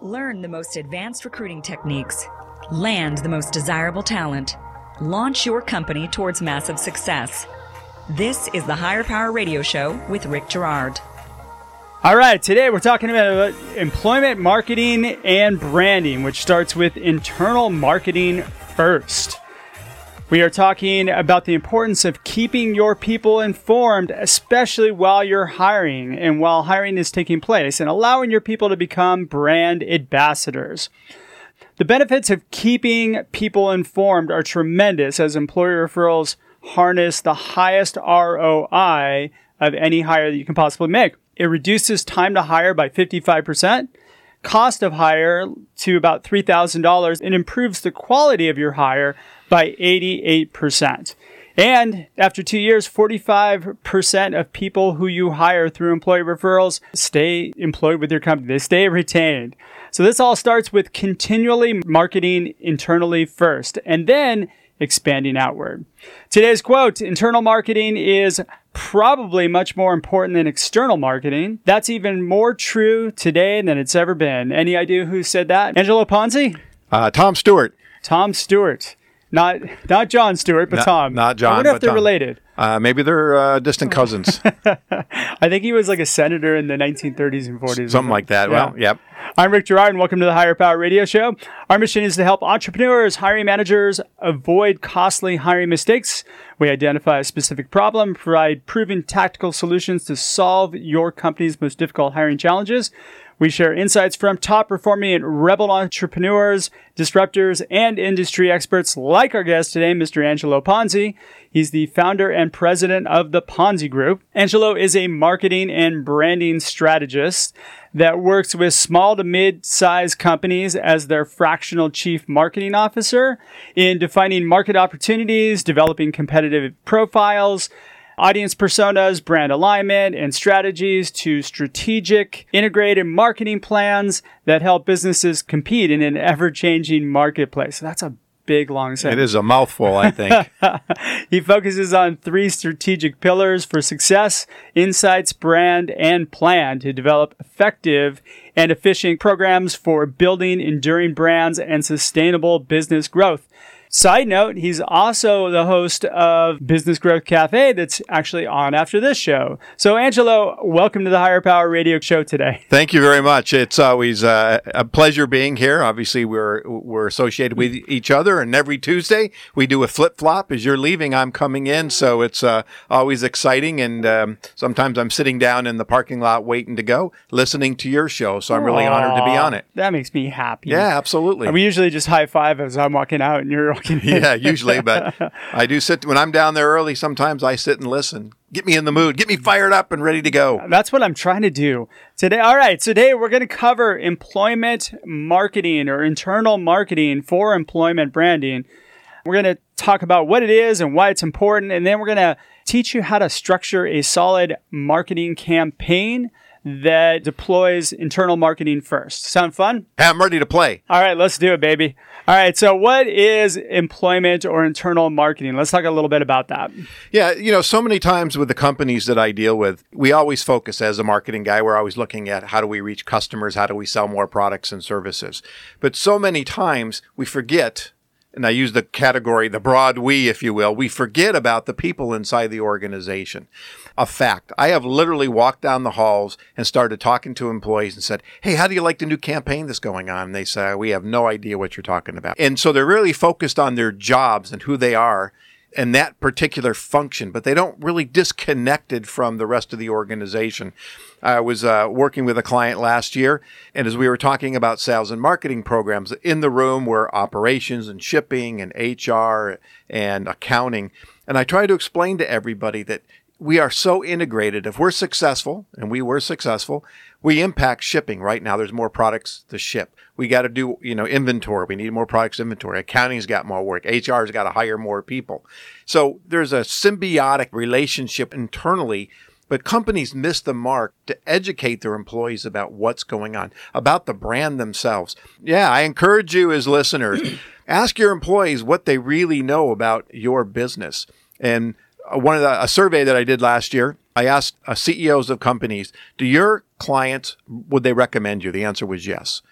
Learn the most advanced recruiting techniques. Land the most desirable talent. Launch your company towards massive success. This is the Hire Power Radio Show with Rick Girard. All right, today we're talking about employment marketing and branding, which starts with internal marketing first. We are talking about the importance of keeping your people informed, especially while you're hiring and while hiring is taking place, and allowing your people to become brand ambassadors. The benefits of keeping people informed are tremendous as employer referrals harness the highest ROI of any hire that you can possibly make. It reduces time to hire by 55%, cost of hire to about $3,000, and improves the quality of your hire by 88%. And after two years, 45% of people who you hire through employee referrals stay employed with your company. They stay retained. So this all starts with continually marketing internally first and then expanding outward. Today's quote, internal marketing is probably much more important than external marketing. That's even more true today than it's ever been. Any idea who said that? Angelo Ponzi? Uh, Tom Stewart. Tom Stewart. Not not John Stewart, but Not- Tom. not John, I wonder if they're Tom. related. Uh, maybe they're uh, distant cousins, I think he was like a senator in the 1930s and 40s. something like that. Yeah. Well, yep. I'm Rick Girard, and welcome to the Hire Power Radio Show. Our mission is to help entrepreneurs, hiring managers avoid costly hiring mistakes. We identify a specific problem, provide proven tactical solutions to solve your company's most difficult hiring challenges. We share insights from top performing rebel entrepreneurs, disruptors, and industry experts like our guest today, Mr. Angelo Ponzi. He's the founder and president of the Ponzi Group. Angelo is a marketing and branding strategist that works with small to mid-sized companies as their fractional chief marketing officer in defining market opportunities, developing competitive profiles, audience personas, brand alignment, and strategies to strategic integrated marketing plans that help businesses compete in an ever-changing marketplace. So That's a big long sentence. It is a mouthful, I think. He focuses on three strategic pillars for success insights, brand, and plan to develop effective and efficient programs for building enduring brands and sustainable business growth. Side note, he's also the host of Business Growth Cafe that's actually on after this show. So, Angelo, welcome to the Hire Power Radio Show today. Thank you very much. It's always uh, a pleasure being here. Obviously, we're we're associated with each other, and every Tuesday we do a flip flop. As you're leaving, I'm coming in, so it's uh, always exciting. And um, sometimes I'm sitting down in the parking lot waiting to go, listening to your show. So I'm really honored to be on it. That makes me happy. Yeah, absolutely. We usually just high five as I'm walking out and you're walking in. yeah, usually, but I do sit when I'm down there early. Sometimes I sit and listen. Get me in the mood. Get me fired up and ready to go. Uh, that's what I'm trying to do today. All right. Today we're going to cover employment marketing or internal marketing for employment branding. We're going to talk about what it is and why it's important. And then we're going to teach you how to structure a solid marketing campaign that deploys internal marketing first. Sound fun? I'm ready to play. All right, let's do it, baby. All right, so what is employment or internal marketing? Let's talk a little bit about that. Yeah, you know, so many times with the companies that I deal with, we always focus as a marketing guy, we're always looking at how do we reach customers, how do we sell more products and services. But so many times we forget, and I use the category, the broad we, if you will, we forget about the people inside the organization. A fact. I have literally walked down the halls and started talking to employees and said, Hey, how do you like the new campaign that's going on? And they say, We have no idea what you're talking about. And so they're really focused on their jobs and who they are and that particular function, but they don't really disconnected from the rest of the organization. I was uh, working with a client last year, and as we were talking about sales and marketing programs, in the room were operations and shipping and HR and accounting. And I tried to explain to everybody that we are so integrated. If we're successful, and we were successful, we impact shipping. Right now, there's more products to ship. We got to do, you know, inventory. We need more products inventory. Accounting's got more work. HR's got to hire more people. So there's a symbiotic relationship internally, but companies miss the mark to educate their employees about what's going on, about the brand themselves. Yeah, I encourage you as listeners, ask your employees what they really know about your business. And uh, one of the, a survey that I did last year, I asked uh, CEOs of companies, do your clients, would they recommend you? The answer was yes.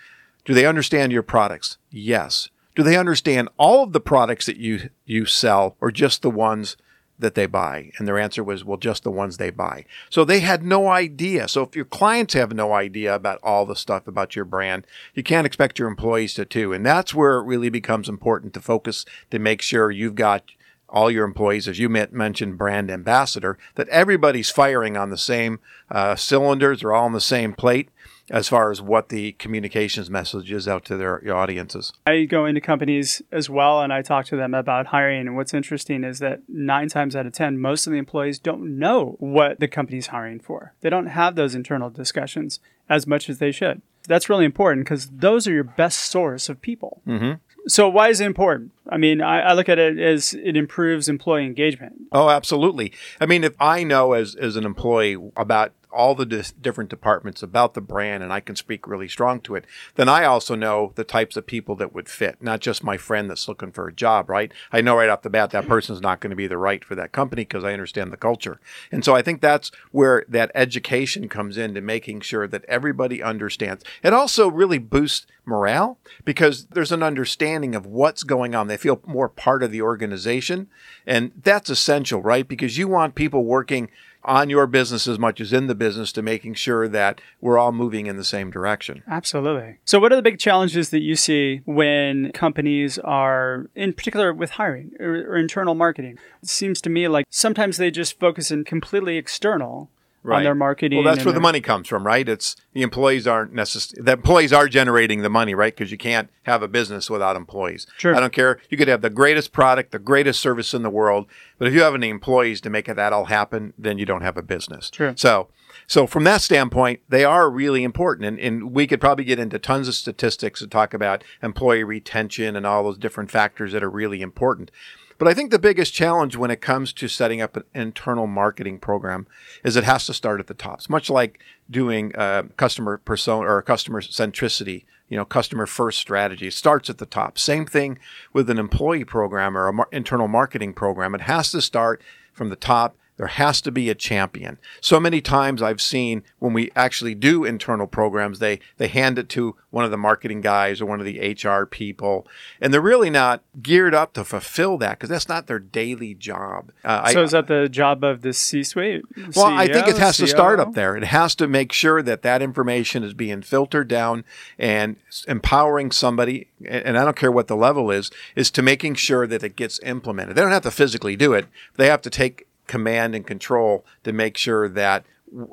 Do they understand your products? Yes. Do they understand all of the products that you you sell or just the ones that they buy? And their answer was, well, just the ones they buy. So they had no idea. So if your clients have no idea about all the stuff about your brand, you can't expect your employees to too. And that's where it really becomes important to focus to make sure you've got all your employees, as you mentioned, brand ambassador, that everybody's firing on the same uh, cylinders, they're all on the same plate as far as what the communications message is out to their audiences. I go into companies as well and I talk to them about hiring. And what's interesting is that nine times out of 10, most of the employees don't know what the company's hiring for. They don't have those internal discussions as much as they should. That's really important because those are your best source of people. Mm-hmm. So why is it important? I mean, I, I, look at it as it improves employee engagement. Oh, absolutely. I mean, if I know as, as an employee about all the dis- different departments about the brand and I can speak really strong to it, then I also know the types of people that would fit, not just my friend that's looking for a job, right? I know right off the bat that person's not going to be the right for that company because I understand the culture. And so I think that's where that education comes into making sure that everybody understands. It also really boosts morale because there's an understanding of what's going on. They feel more part of the organization. And that's essential, right? Because you want people working on your business as much as in the business to making sure that we're all moving in the same direction. Absolutely. So, what are the big challenges that you see when companies are, in particular with hiring or, or internal marketing? It seems to me like sometimes they just focus in completely external right. on their marketing. Well, that's where the money comes from, right? It's the employees aren't necessarily the employees are generating the money, right? Because you can't have a business without employees. Sure. I don't care. You could have the greatest product, the greatest service in the world, but if you have any employees to make that all happen, then you don't have a business. True. So. So from that standpoint, they are really important. And, and we could probably get into tons of statistics to talk about employee retention and all those different factors that are really important. But I think the biggest challenge when it comes to setting up an internal marketing program is it has to start at the top. It's much like doing uh, customer persona or customer centricity, you know, customer first strategy. It starts at the top. Same thing with an employee program or an mar- internal marketing program. It has to start from the top there has to be a champion. So many times I've seen when we actually do internal programs, they, they hand it to one of the marketing guys or one of the HR people, and they're really not geared up to fulfill that because that's not their daily job. Uh, so I, is that the job of the C-suite? Well, CEO, I think it has to start up there. It has to make sure that that information is being filtered down and empowering somebody, and I don't care what the level is, is to making sure that it gets implemented. They don't have to physically do it. They have to take command and control to make sure that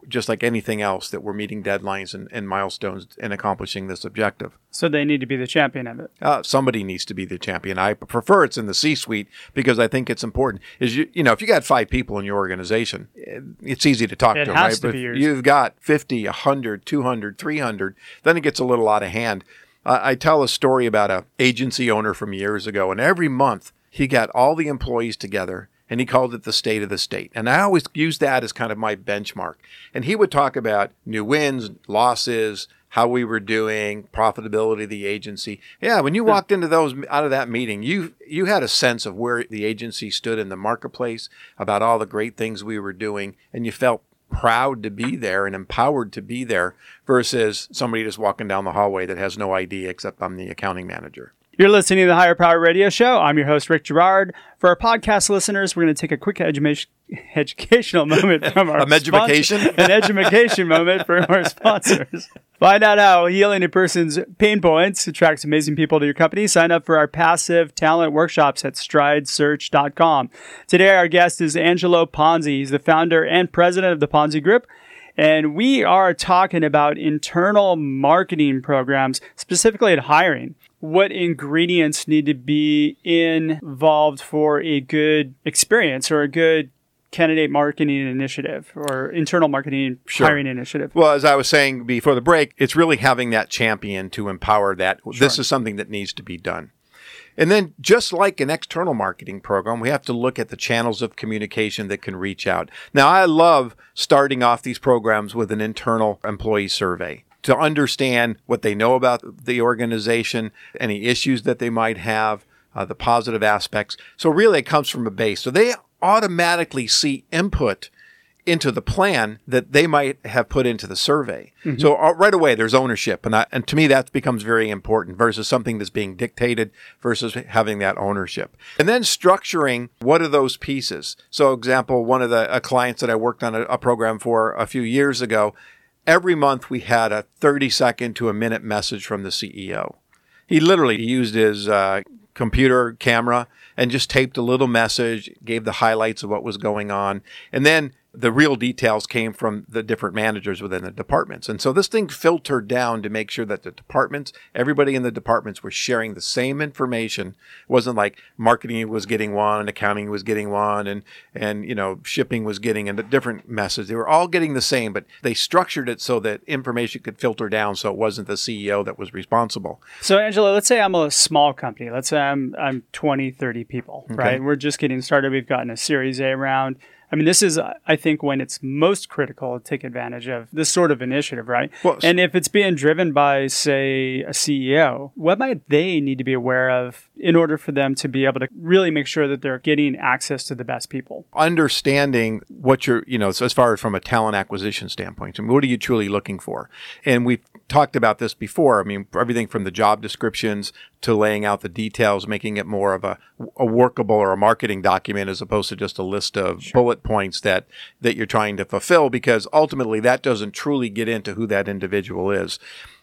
just like anything else that we're meeting deadlines and, and milestones and accomplishing this objective. So they need to be the champion of it. Uh, somebody needs to be the champion. I prefer it's in the c-suite because i think it's important. Is you you know if you got five people in your organization it's easy to talk it to them right? to but you've got 50 100 200 300 then it gets a little out of hand. Uh, i tell a story about a agency owner from years ago and every month he got all the employees together and he called it the state of the state. And I always use that as kind of my benchmark. And he would talk about new wins, losses, how we were doing, profitability of the agency. Yeah, when you walked into those out of that meeting, you you had a sense of where the agency stood in the marketplace, about all the great things we were doing, and you felt proud to be there and empowered to be there versus somebody just walking down the hallway that has no idea except I'm the accounting manager. You're listening to the Hire Power Radio Show. I'm your host, Rick Girard. For our podcast listeners, we're going to take a quick education, educational moment from our education, an education moment from our sponsors. Find out how healing a person's pain points attracts amazing people to your company. Sign up for our passive talent workshops at stridesearch.com. Today, our guest is Angelo Ponzi. He's the founder and president of the Ponzi Group. And we are talking about internal marketing programs, specifically at hiring what ingredients need to be involved for a good experience or a good candidate marketing initiative or internal marketing sure. hiring initiative? Well, as I was saying before the break, it's really having that champion to empower that. Sure. This is something that needs to be done. And then, just like an external marketing program, we have to look at the channels of communication that can reach out. Now, I love starting off these programs with an internal employee survey to understand what they know about the organization, any issues that they might have, uh, the positive aspects. So really, it comes from a base. So they automatically see input into the plan that they might have put into the survey. So uh, right away, there's ownership, and I, and to me that becomes very important versus something that's being dictated versus having that ownership. And then structuring what are those pieces. So, example, one of the uh, clients that I worked on a, a program for a few years ago, every month we had a 30 second to a minute message from the CEO. He literally used his uh, computer camera and just taped a little message, gave the highlights of what was going on, and then the real details came from the different managers within the departments. And so this thing filtered down to make sure that the departments, everybody in the departments were sharing the same information. It wasn't like marketing was getting one and accounting was getting one and, and, you know, shipping was getting a different message. They were all getting the same, but they structured it so that information could filter down so it wasn't the CEO that was responsible. So, Angelo, let's say I'm a small company. Let's say I'm, I'm 20, 30 people, right? We're just getting started. We've gotten a Series A round. I mean, this is, uh, I think, when it's most critical to take advantage of this sort of initiative, right? Well, and if it's being driven by, say, a CEO, what might they need to be aware of in order for them to be able to really make sure that they're getting access to the best people? understanding what you're, you know, so as far as from a talent acquisition standpoint, I mean, what are you truly looking for? And we've talked about this before. I mean, everything from the job descriptions to laying out the details, making it more of a, a workable or a marketing document as opposed to just a list of bullet points that, that you're trying to fulfill, because ultimately that doesn't truly get into who that individual is.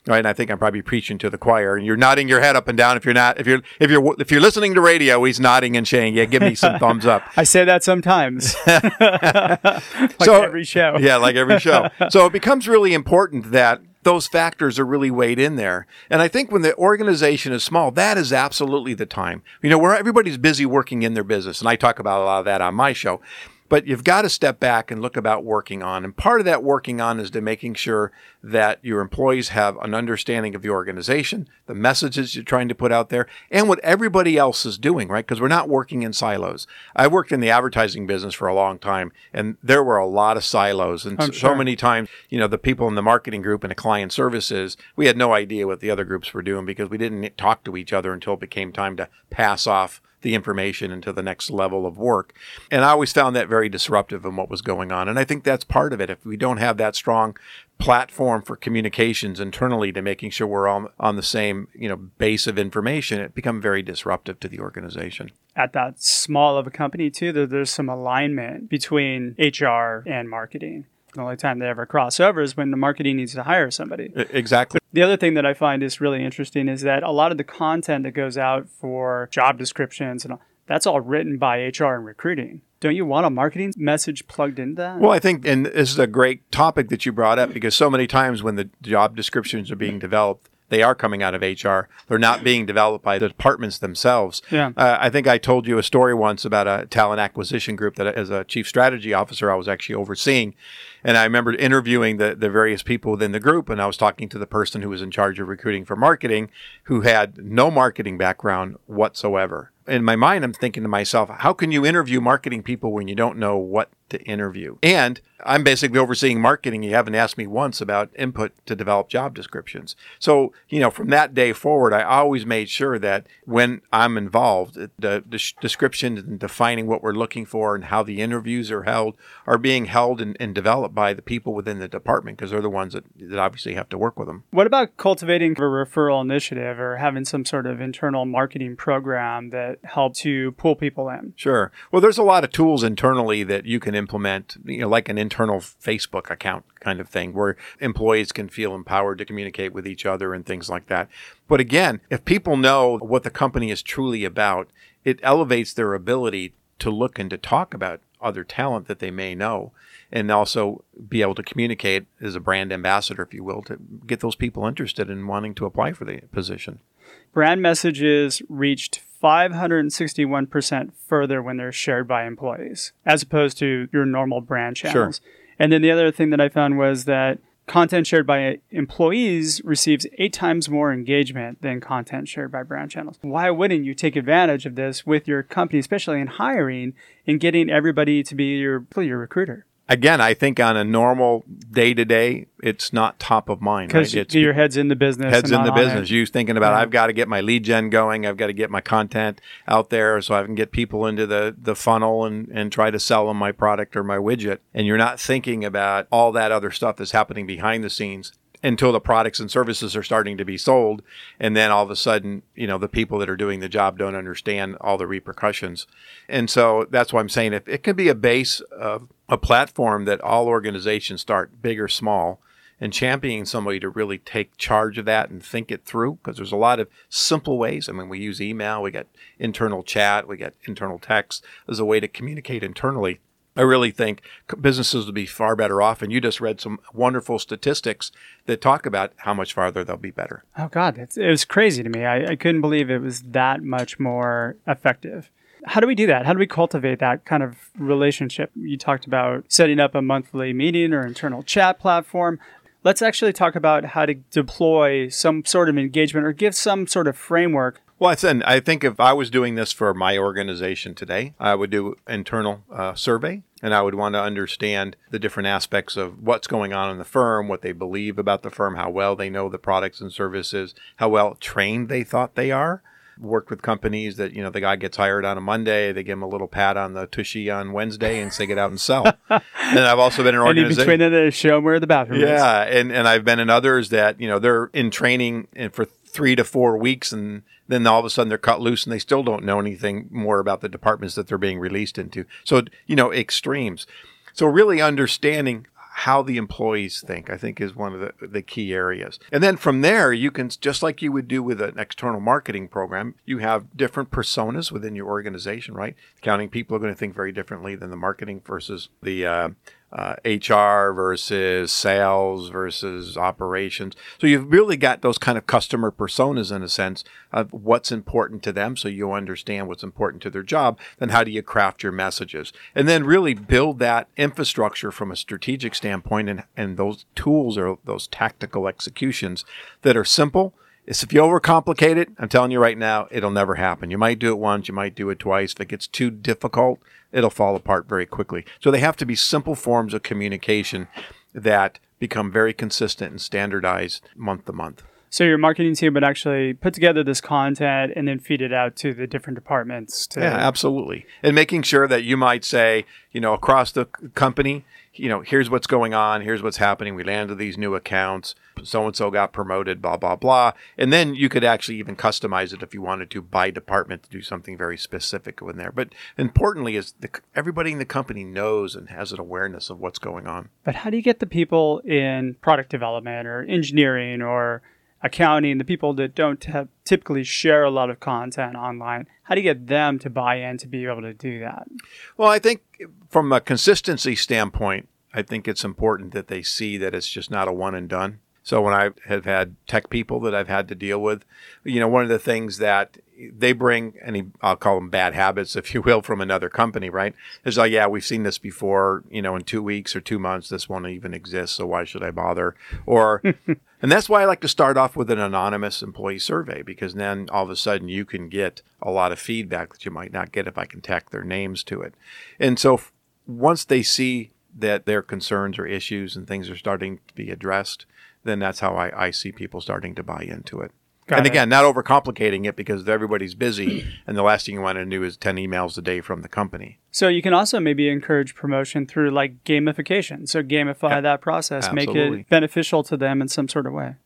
Right, and I think I'm probably preaching to the choir, and you're nodding your head up and down. If you're not, if you're, if you're, if you're listening to radio, he's nodding and saying, "Yeah, give me some thumbs up." I say that sometimes, like So- every show. yeah, like every show. so it becomes really important that those factors are really weighed in there. And I think when the organization is small, that is absolutely the time. You know, where everybody's busy working in their business, and I talk about a lot of that on my show. But you've got to step back and look about working on. And part of that working on is to making sure that your employees have an understanding of the organization, the messages you're trying to put out there, and what everybody else is doing, right? Because we're not working in silos. I worked in the advertising business for a long time, and there were a lot of silos. And so, sure. so many times, you know, the people in the marketing group and the client services, we had no idea what the other groups were doing because we didn't talk to each other until it became time to pass off the information into the next level of work. And I always found that very disruptive in what was going on. And I think that's part of it. If we don't have that strong platform for communications internally to making sure we're on, on the same, you know, base of information, it become very disruptive to the organization. At that small of a company too, there, there's some alignment between HR and marketing. The only time they ever cross over is when the marketing needs to hire somebody. Exactly. The other thing that I find is really interesting is that a lot of the content that goes out for job descriptions and that's all written by HR and recruiting. Don't you want a marketing message plugged into that? Well, I think, and this is a great topic that you brought up because so many times when the job descriptions are being developed, they are coming out of HR. They're not being developed by the departments themselves. Yeah. Uh, I think I told you a story once about a talent acquisition group that, as a chief strategy officer, I was actually overseeing. And I remember interviewing the, the various people within the group, and I was talking to the person who was in charge of recruiting for marketing, who had no marketing background whatsoever. In my mind, I'm thinking to myself, how can you interview marketing people when you don't know what to interview? And I'm basically overseeing marketing. You haven't asked me once about input to develop job descriptions. So, you know, from that day forward, I always made sure that when I'm involved, the, the description and defining what we're looking for and how the interviews are held are being held and, and developed by the people within the department because they're the ones that, that obviously have to work with them. What about cultivating a referral initiative or having some sort of internal marketing program that helps you pull people in? Sure. Well, there's a lot of tools internally that you can implement, you know, like an internal Facebook account kind of thing where employees can feel empowered to communicate with each other and things like that. But again, if people know what the company is truly about, it elevates their ability to look and to talk about other talent that they may know and also be able to communicate as a brand ambassador, if you will, to get those people interested in wanting to apply for the position. Brand messages reached 561% further when they're shared by employees as opposed to your normal brand channels. Sure. And then the other thing that I found was that content shared by employees receives eight times more engagement than content shared by brand channels. Why wouldn't you take advantage of this with your company, especially in hiring and getting everybody to be your, your recruiter? Again, I think on a normal day to day, it's not top of mind. Because right? Your head's in the business. heads in the business. You thinking about Yeah. I've got to get my lead gen going. I've got to get my content out there so I can get people into the the funnel and and try to sell them my product or my widget. And you're not thinking about all that other stuff that's happening behind the scenes until the products and services are starting to be sold and then all of a sudden you know the people that are doing the job don't understand all the repercussions and so that's why i'm saying if it could be a base of a platform that all organizations start big or small and championing somebody to really take charge of that and think it through because there's a lot of simple ways. I mean, we use email, we got internal chat, we got internal text as a way to communicate internally. I really think businesses would be far better off. And you just read some wonderful statistics that talk about how much farther they'll be better. Oh God, it was crazy to me. I, I couldn't believe it was that much more effective. How do we do that? How do we cultivate that kind of relationship? You talked about setting up a monthly meeting or internal chat platform. Let's actually talk about how to deploy some sort of engagement or give some sort of framework. Well, I said, I think if I was doing this for my organization today, I would do internal uh, survey and I would want to understand the different aspects of what's going on in the firm, what they believe about the firm, how well they know the products and services, how well trained they thought they are. Worked with companies that, you know, the guy gets hired on a Monday, they give him a little pat on the tushy on Wednesday and say, get out and sell. and I've also been in an And between uh, show where the bathroom is. Yeah, and and I've been in others that you know they're in training and for three to four weeks, and then all of a sudden they're cut loose, and they still don't know anything more about the departments that they're being released into. So you know extremes. So really understanding how the employees think, I think, is one of the, the key areas. And then from there, you can, just like you would do with an external marketing program, you have different personas within your organization, right? Accounting people are going to think very differently than the marketing versus the uh, uh, HR versus sales versus operations. So you've really got those kind of customer personas in a sense of what's important to them. So you understand what's important to their job. Then how do you craft your messages? And then really build that infrastructure from a strategic standpoint and, and those tools or those tactical executions that are simple. If you overcomplicate it, I'm telling you right now, it'll never happen. You might do it once, you might do it twice. If it gets too difficult, it'll fall apart very quickly. So they have to be simple forms of communication that become very consistent and standardized month to month. So your marketing team would actually put together this content and then feed it out to the different departments. To, Yeah, absolutely. And making sure that you might say, you know, across the company, you know, here's what's going on, here's what's happening. We landed these new accounts, so and so got promoted, blah, blah, blah. And then you could actually even customize it if you wanted to by department to do something very specific in there. But importantly, is the, everybody in the company knows and has an awareness of what's going on. But how do you get the people in product development or engineering or accounting, the people that don't typically share a lot of content online? How do you get them to buy in to be able to do that? Well, I think from a consistency standpoint, I think it's important that they see that it's just not a one and done. So when I have had tech people that I've had to deal with, you know, one of the things that they bring any I'll call them bad habits, if you will, from another company, right? Is like, yeah, we've seen this before, you know, in two weeks or two months, this won't even exist, so why should I bother? Or and that's why I like to start off with an anonymous employee survey because then all of a sudden you can get a lot of feedback that you might not get if I can tack their names to it. And so once they see that their concerns or issues and things are starting to be addressed, then that's how I, I see people starting to buy into it. Got and it. again, not overcomplicating it because everybody's busy, and the last thing you want to do is 10 emails a day from the company. So you can also maybe encourage promotion through like gamification. So gamify Yeah, that process, make it beneficial to them in some sort of way.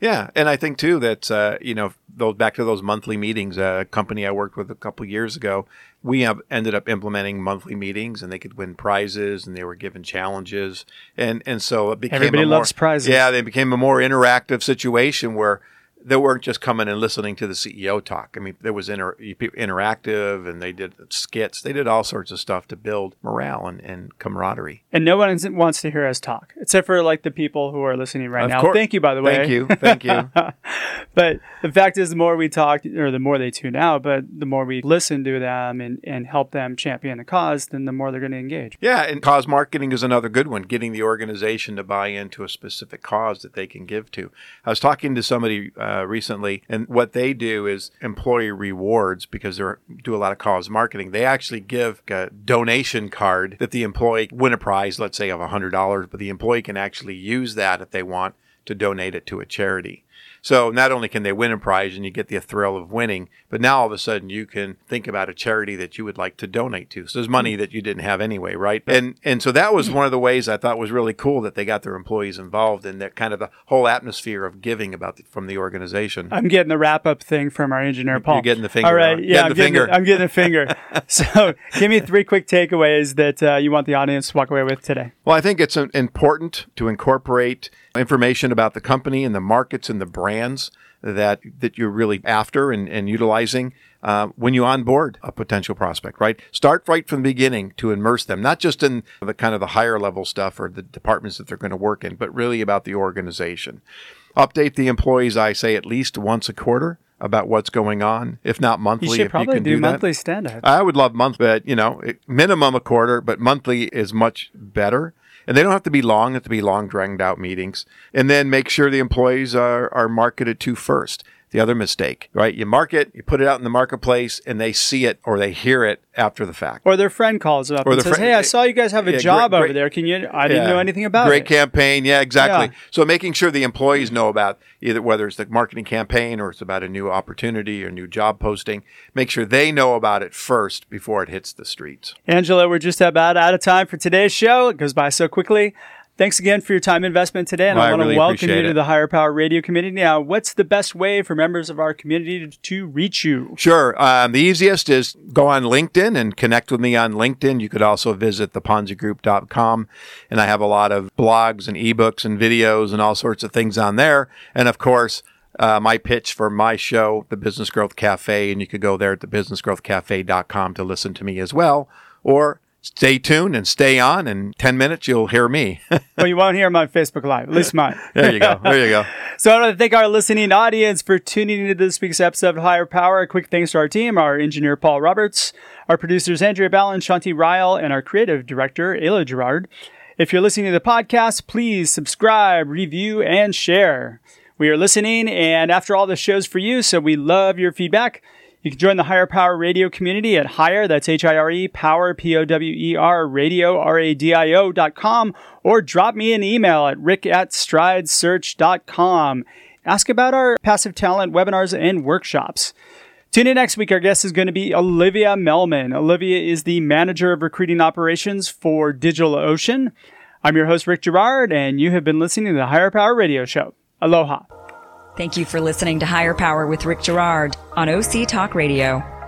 Yeah, and I think too that uh, you know those back to those monthly meetings. A company I worked with a couple years ago, we have ended up implementing monthly meetings, and they could win prizes, and they were given challenges, and and so it became Everybody more, loves prizes. Yeah, they became a more interactive situation where they weren't just coming and listening to the CEO talk. I mean, there was inter- interactive, and they did skits. They did all sorts of stuff to build morale and, and camaraderie. And no one wants to hear us talk, except for like the people who are listening right Of now. course. Thank you, by the way. Thank you, thank you. but the fact is, the more we talk, or the more they tune out, but the more we listen to them and, and help them champion a cause, then the more they're going to engage. Yeah, and cause marketing is another good one, getting the organization to buy into a specific cause that they can give to. I was talking to somebody uh, uh, recently, and what they do is employee rewards because they do a lot of cause marketing. They actually give a donation card that the employee win a prize, let's say of $100, but the employee can actually use that if they want to donate it to a charity. So not only can they win a prize and you get the thrill of winning, but now all of a sudden you can think about a charity that you would like to donate to. So there's money that you didn't have anyway, right? And and so that was one of the ways I thought was really cool that they got their employees involved in that kind of the whole atmosphere of giving about the, from the organization. I'm getting the wrap up thing from our engineer Paul. You're getting the finger. All right, yeah, I'm getting finger. The, I'm getting a finger. so give me three quick takeaways that uh, you want the audience to walk away with today. Well, I think it's important to incorporate information about the company and the markets and the brands that that you're really after and, and utilizing uh, when you onboard a potential prospect, right? Start right from the beginning to immerse them, not just in the kind of the higher level stuff or the departments that they're going to work in, but really about the organization. Update the employees, I say, at least once a quarter about what's going on, if not monthly. You should probably you do, do monthly that. stand up. I would love month, but you know, minimum a quarter, but monthly is much better. And they don't have to be long, have to be long, dragged out meetings. And then make sure the employees are, are marketed to first the other mistake, right? You market, you put it out in the marketplace, and they see it or they hear it after the fact. Or their friend calls up Or and says, "Hey, I saw you guys have a Yeah, job great- over great- there. Can you? I didn't Yeah. know anything about Great it." Great campaign. Yeah, exactly. Yeah. So making sure the employees know about either whether it's the marketing campaign or it's about a new opportunity or new job posting, make sure they know about it first before it hits the streets. Angelo, we're just about out of time for today's show. It goes by so quickly. Thanks again for your time investment today, and Well, I want really to welcome appreciate you to it. the Hire Power Radio community. Now, what's the best way for members of our community to, to reach you? Sure. Um, the easiest is go on LinkedIn and connect with me on LinkedIn. You could also visit theponzigroup.com, and I have a lot of blogs and ebooks and videos and all sorts of things on there. And of course, uh, my pitch for my show, The Business Growth Cafe, and you could go there at thebusinessgrowthcafe.com to listen to me as well. Or stay tuned and stay on. In 10 minutes, you'll hear me. well, you won't hear my Facebook Live, at least mine. there you go. There you go. So I want to thank our listening audience for tuning into this week's episode of Hire Power. A quick thanks to our team, our engineer Paul Roberts, our producers Andrea Ballin, Shanti Ryle, and our creative director Ayla Girard. If you're listening to the podcast, please subscribe, review, and share. We are listening, and after all the shows for you, so we love your feedback. You can join the Hire Power Radio community at Hire, that's H I R E, Power, P O W E R, radio, R A D I O dot com, or drop me an email at rick at stridesearch.com. Ask about our passive talent webinars and workshops. Tune in next week. Our guest is going to be Olivia Melman. Olivia is the manager of recruiting operations for DigitalOcean. I'm your host, Rick Girard, and you have been listening to the Hire Power Radio Show. Aloha. Thank you for listening to Hire Power with Rick Girard on OC Talk Radio.